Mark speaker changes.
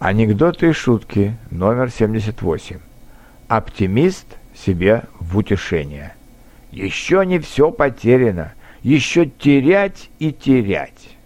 Speaker 1: Анекдоты и шутки номер 78. Оптимист себе в утешение. Еще не все потеряно, еще терять и терять.